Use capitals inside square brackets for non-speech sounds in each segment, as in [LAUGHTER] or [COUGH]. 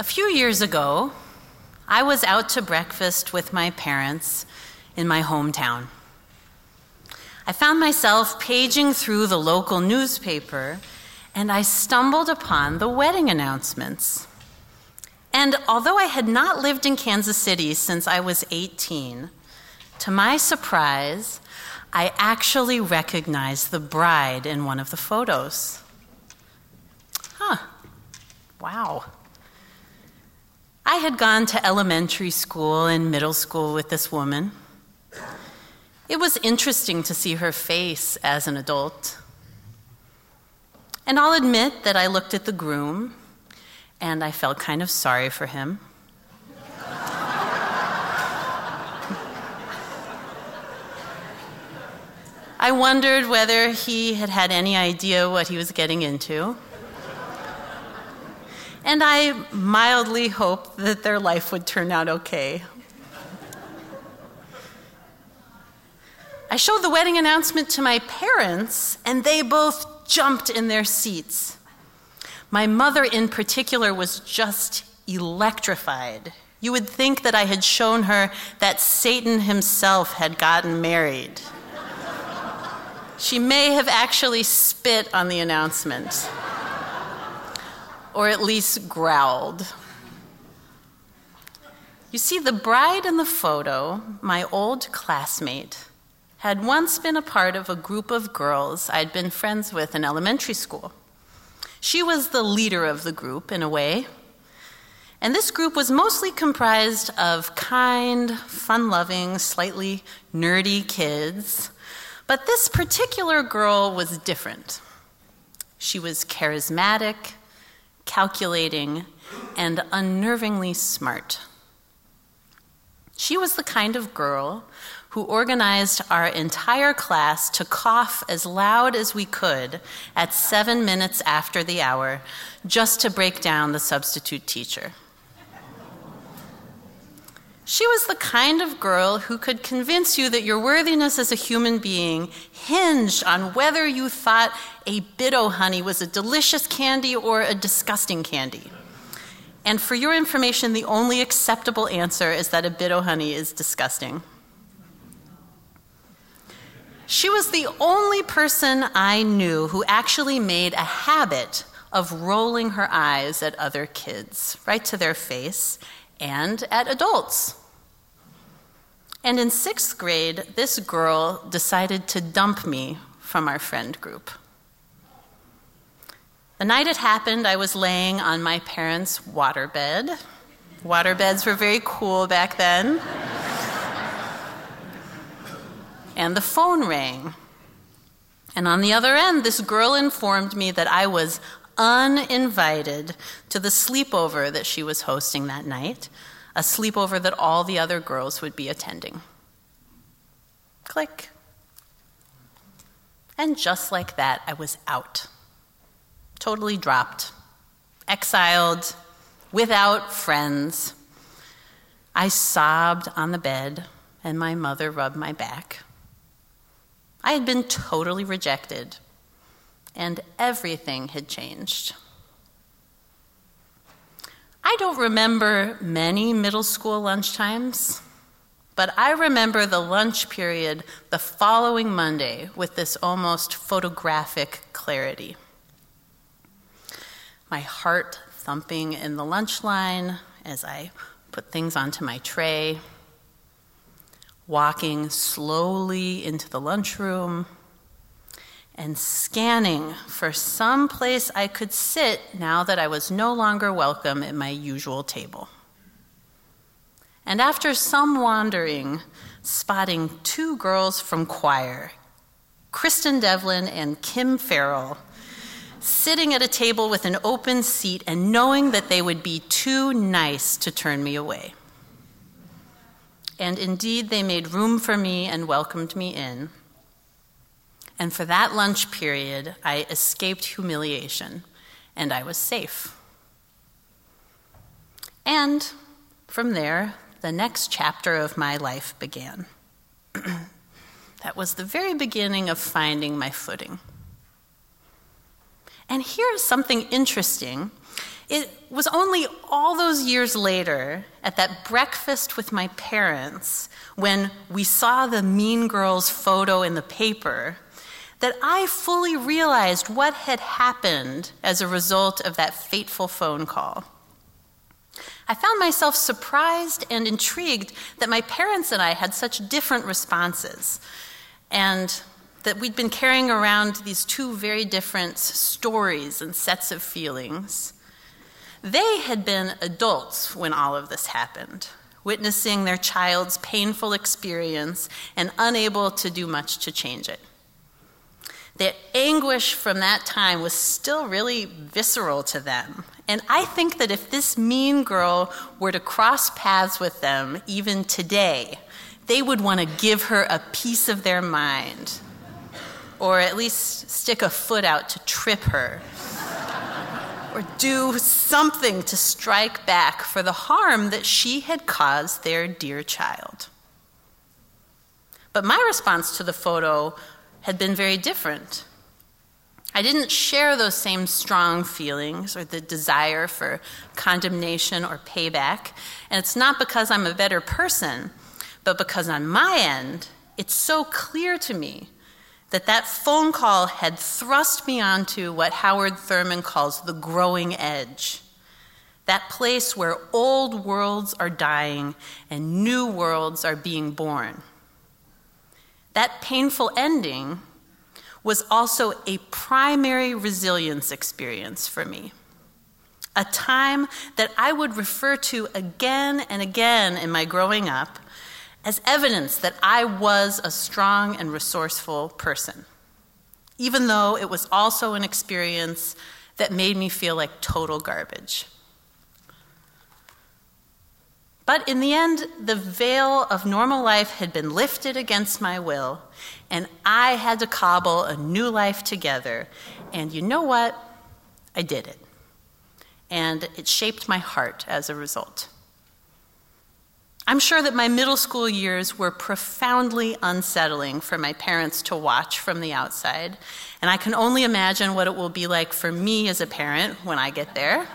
A few years ago, I was out to breakfast with my parents in my hometown. I found myself paging through the local newspaper and I stumbled upon the wedding announcements. And although I had not lived in Kansas City since I was 18, to my surprise, I actually recognized the bride in one of the photos. Huh, wow. I had gone to elementary school and middle school with this woman. It was interesting to see her face as an adult. And I'll admit that I looked at the groom and I felt kind of sorry for him. I wondered whether he had had any idea what he was getting into. And I mildly hoped that their life would turn out okay. I showed the wedding announcement to my parents, and they both jumped in their seats. My mother, in particular, was just electrified. You would think that I had shown her that Satan himself had gotten married. she may have actually spit on the announcement, or at least growled. You see, the bride in the photo, my old classmate, had once been a part of a group of girls I'd been friends with in elementary school. She was the leader of the group, in a way. And this group was mostly comprised of kind, fun loving, slightly nerdy kids. But this particular girl was different. She was charismatic, calculating, and unnervingly smart. She was the kind of girl who organized our entire class to cough as loud as we could at seven minutes after the hour just to break down the substitute teacher. She was the kind of girl who could convince you that your worthiness as a human being hinged on whether you thought a Bit-O-Honey was a delicious candy or a disgusting candy. And for your information, the only acceptable answer is that a Bit-O-Honey is disgusting. She was the only person I knew who actually made a habit of rolling her eyes at other kids, right to their face, and at adults. And in sixth grade, this girl decided to dump me from our friend group. The night it happened, I was laying on my parents' waterbed. Waterbeds were very cool back then and the phone rang. And on the other end, this girl informed me that I was uninvited to the sleepover that she was hosting that night, a sleepover that all the other girls would be attending. Click. And just like that, I was out. Totally dropped, exiled, without friends. I sobbed on the bed, and my mother rubbed my back. I had been totally rejected, and everything had changed. I don't remember many middle school lunchtimes, but I remember the lunch period the following Monday with this almost photographic clarity. My heart thumping in the lunch line as I put things onto my tray walking slowly into the lunchroom and scanning for some place I could sit now that I was no longer welcome at my usual table. And after some wandering, spotting two girls from choir, Kristen Devlin and Kim Farrell, sitting at a table with an open seat and knowing that they would be too nice to turn me away and indeed they made room for me and welcomed me in. And for that lunch period, I escaped humiliation and I was safe. And from there, the next chapter of my life began. [CLEARS THROAT] that was the very beginning of finding my footing. And here's something interesting It was only all those years later, at that breakfast with my parents, when we saw the Mean Girls photo in the paper, that I fully realized what had happened as a result of that fateful phone call. I found myself surprised and intrigued that my parents and I had such different responses, and that we'd been carrying around these two very different stories and sets of feelings. They had been adults when all of this happened, witnessing their child's painful experience and unable to do much to change it. The anguish from that time was still really visceral to them. And I think that if this mean girl were to cross paths with them, even today, they would want to give her a piece of their mind, or at least stick a foot out to trip her or do something to strike back for the harm that she had caused their dear child. But my response to the photo had been very different. I didn't share those same strong feelings or the desire for condemnation or payback. And it's not because I'm a better person, but because on my end, it's so clear to me that that phone call had thrust me onto what Howard Thurman calls the growing edge. That place where old worlds are dying and new worlds are being born. That painful ending was also a primary resilience experience for me. A time that I would refer to again and again in my growing up as evidence that I was a strong and resourceful person, even though it was also an experience that made me feel like total garbage. But in the end, the veil of normal life had been lifted against my will, and I had to cobble a new life together. And you know what? I did it. And it shaped my heart as a result. I'm sure that my middle school years were profoundly unsettling for my parents to watch from the outside, and I can only imagine what it will be like for me as a parent when I get there.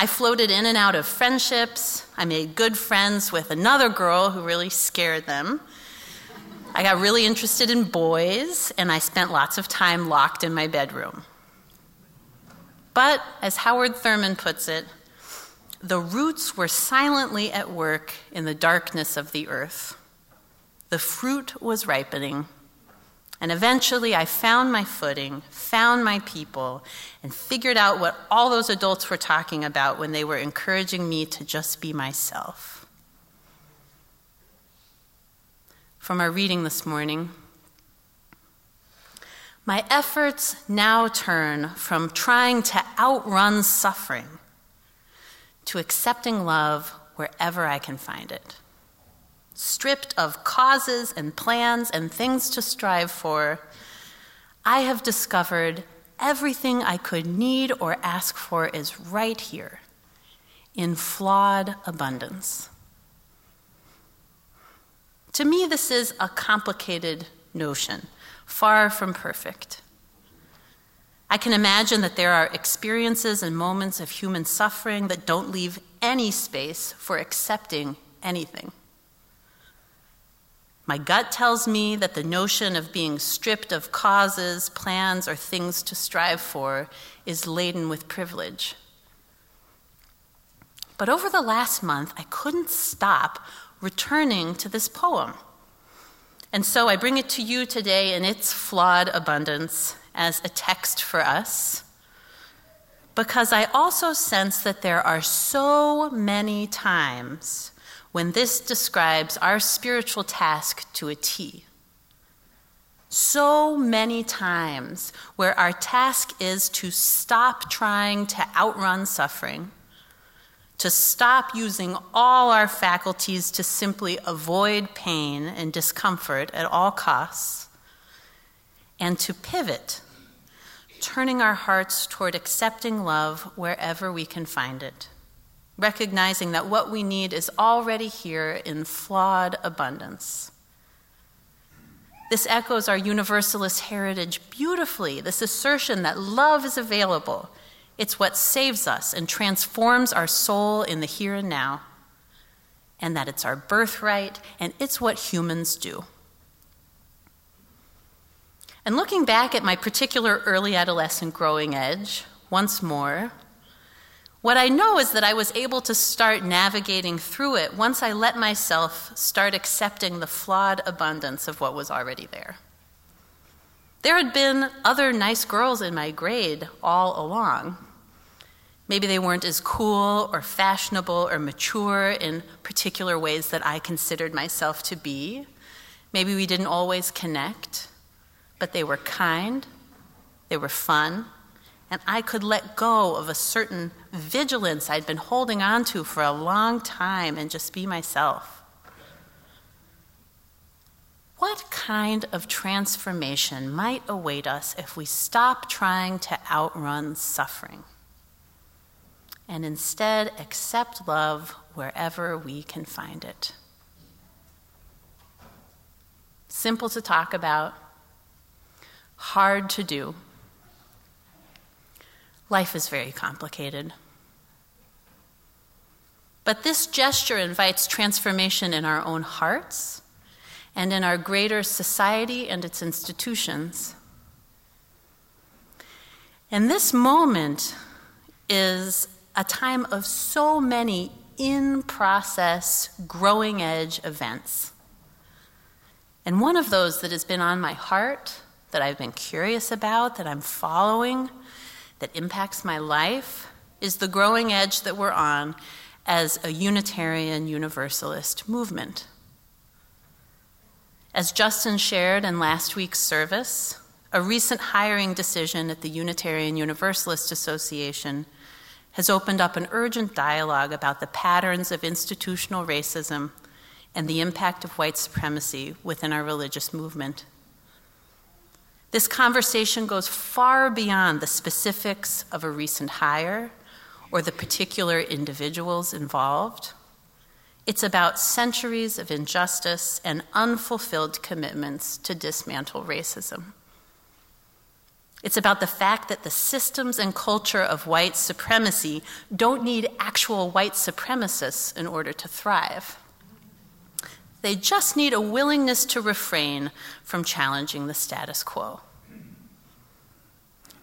I floated in and out of friendships. I made good friends with another girl who really scared them. I got really interested in boys, and I spent lots of time locked in my bedroom. But, as Howard Thurman puts it, the roots were silently at work in the darkness of the earth. The fruit was ripening. And eventually I found my footing, found my people, and figured out what all those adults were talking about when they were encouraging me to just be myself. From our reading this morning, my efforts now turn from trying to outrun suffering to accepting love wherever I can find it. Stripped of causes and plans and things to strive for, I have discovered everything I could need or ask for is right here in flawed abundance. To me, this is a complicated notion, far from perfect. I can imagine that there are experiences and moments of human suffering that don't leave any space for accepting anything. My gut tells me that the notion of being stripped of causes, plans, or things to strive for is laden with privilege. But over the last month, I couldn't stop returning to this poem. And so I bring it to you today in its flawed abundance as a text for us because I also sense that there are so many times when this describes our spiritual task to a T. So many times where our task is to stop trying to outrun suffering, to stop using all our faculties to simply avoid pain and discomfort at all costs and to pivot, turning our hearts toward accepting love wherever we can find it, recognizing that what we need is already here in flawed abundance. This echoes our universalist heritage beautifully, this assertion that love is available. It's what saves us and transforms our soul in the here and now, and that it's our birthright, and it's what humans do. And looking back at my particular early adolescent growing edge, once more, what I know is that I was able to start navigating through it once I let myself start accepting the flawed abundance of what was already there. There had been other nice girls in my grade all along. Maybe they weren't as cool or fashionable or mature in particular ways that I considered myself to be. Maybe we didn't always connect, but they were kind, they were fun, and I could let go of a certain vigilance I'd been holding on to for a long time and just be myself. What kind of transformation might await us if we stop trying to outrun suffering and instead accept love wherever we can find it? Simple to talk about, hard to do. Life is very complicated. But this gesture invites transformation in our own hearts and in our greater society and its institutions. And this moment is a time of so many in process, growing edge events. And one of those that has been on my heart, that I've been curious about, that I'm following, that impacts my life is the growing edge that we're on as a Unitarian Universalist movement. As Justin shared in last week's service, a recent hiring decision at the Unitarian Universalist Association has opened up an urgent dialogue about the patterns of institutional racism and the impact of white supremacy within our religious movement. This conversation goes far beyond the specifics of a recent hire or the particular individuals involved. It's about centuries of injustice and unfulfilled commitments to dismantle racism. It's about the fact that the systems and culture of white supremacy don't need actual white supremacists in order to thrive. They just need a willingness to refrain from challenging the status quo.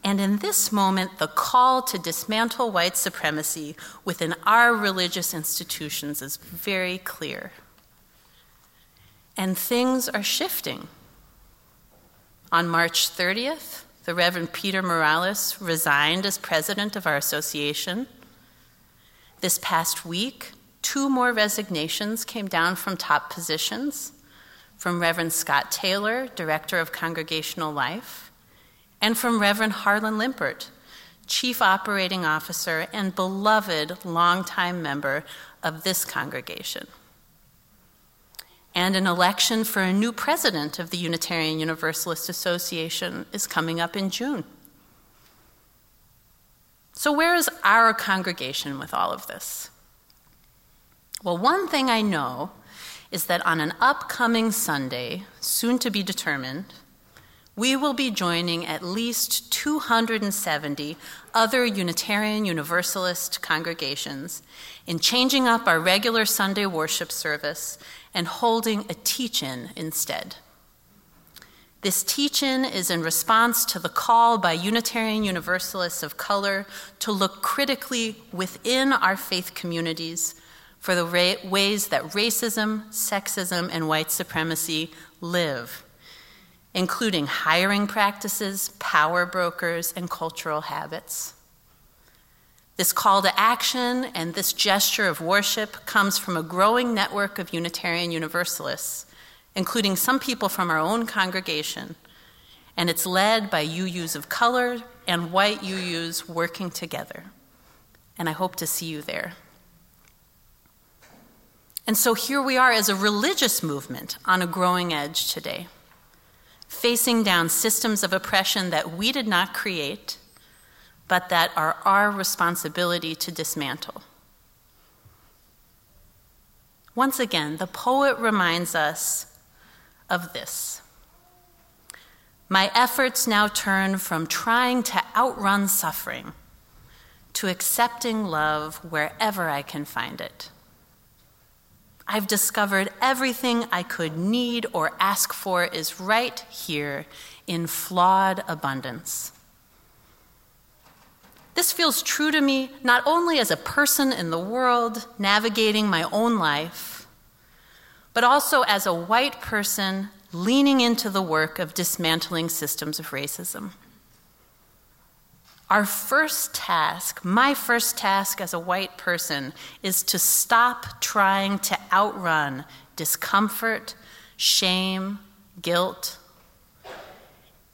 And in this moment, the call to dismantle white supremacy within our religious institutions is very clear. And things are shifting. On March 30th, the Reverend Peter Morales resigned as president of our association. This past week, two more resignations came down from top positions from Reverend Scott Taylor, director of congregational life, and from Reverend Harlan Limpert, chief operating officer and beloved longtime member of this congregation. And an election for a new president of the Unitarian Universalist Association is coming up in June. So, where is our congregation with all of this? Well, one thing I know is that on an upcoming Sunday, soon to be determined, we will be joining at least 270 other Unitarian Universalist congregations in changing up our regular Sunday worship service and holding a teach in instead. This teach in is in response to the call by Unitarian Universalists of color to look critically within our faith communities for the ra- ways that racism, sexism, and white supremacy live, including hiring practices, power brokers, and cultural habits. This call to action and this gesture of worship comes from a growing network of Unitarian Universalists, including some people from our own congregation, and it's led by UUs of color and white UUs working together. And I hope to see you there. And so here we are as a religious movement on a growing edge today, facing down systems of oppression that we did not create, but that are our responsibility to dismantle. Once again, the poet reminds us of this. My efforts now turn from trying to outrun suffering to accepting love wherever I can find it. I've discovered everything I could need or ask for is right here in flawed abundance. This feels true to me not only as a person in the world navigating my own life, but also as a white person leaning into the work of dismantling systems of racism. Our first task, my first task as a white person, is to stop trying to outrun discomfort, shame, guilt,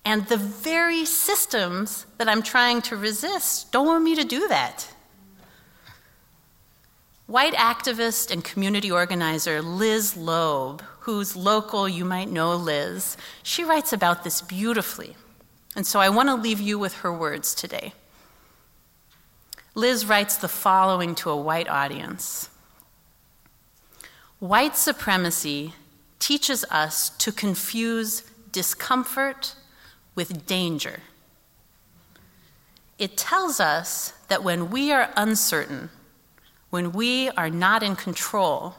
and the very systems that I'm trying to resist don't want me to do that. White activist and community organizer Liz Loeb, who's local, you might know Liz, she writes about this beautifully. And so I want to leave you with her words today. Liz writes the following to a white audience White supremacy teaches us to confuse discomfort with danger. It tells us that when we are uncertain, when we are not in control,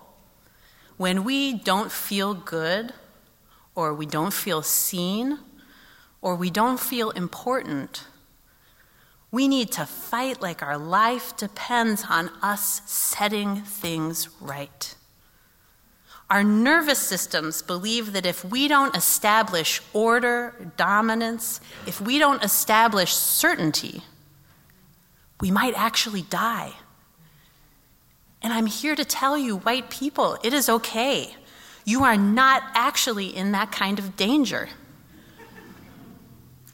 when we don't feel good, or we don't feel seen, or we don't feel important, we need to fight like our life depends on us setting things right. Our nervous systems believe that if we don't establish order, dominance, if we don't establish certainty, we might actually die. And I'm here to tell you, white people, it is okay. You are not actually in that kind of danger.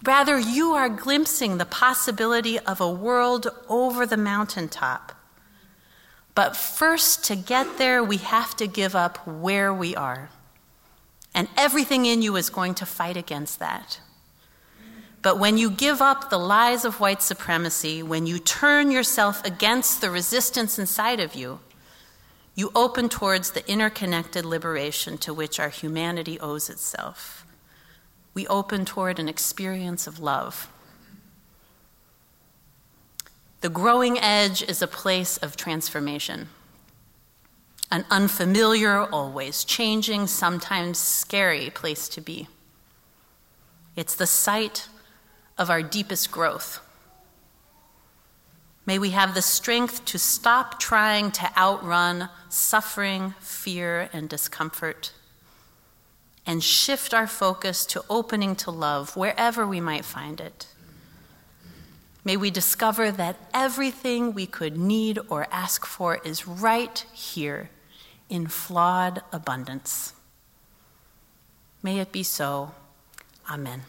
Rather, you are glimpsing the possibility of a world over the mountaintop. But first, to get there, we have to give up where we are. And everything in you is going to fight against that. But when you give up the lies of white supremacy, when you turn yourself against the resistance inside of you, you open towards the interconnected liberation to which our humanity owes itself we open toward an experience of love. The growing edge is a place of transformation, an unfamiliar, always changing, sometimes scary place to be. It's the site of our deepest growth. May we have the strength to stop trying to outrun suffering, fear, and discomfort and shift our focus to opening to love wherever we might find it. May we discover that everything we could need or ask for is right here in flawed abundance. May it be so. Amen.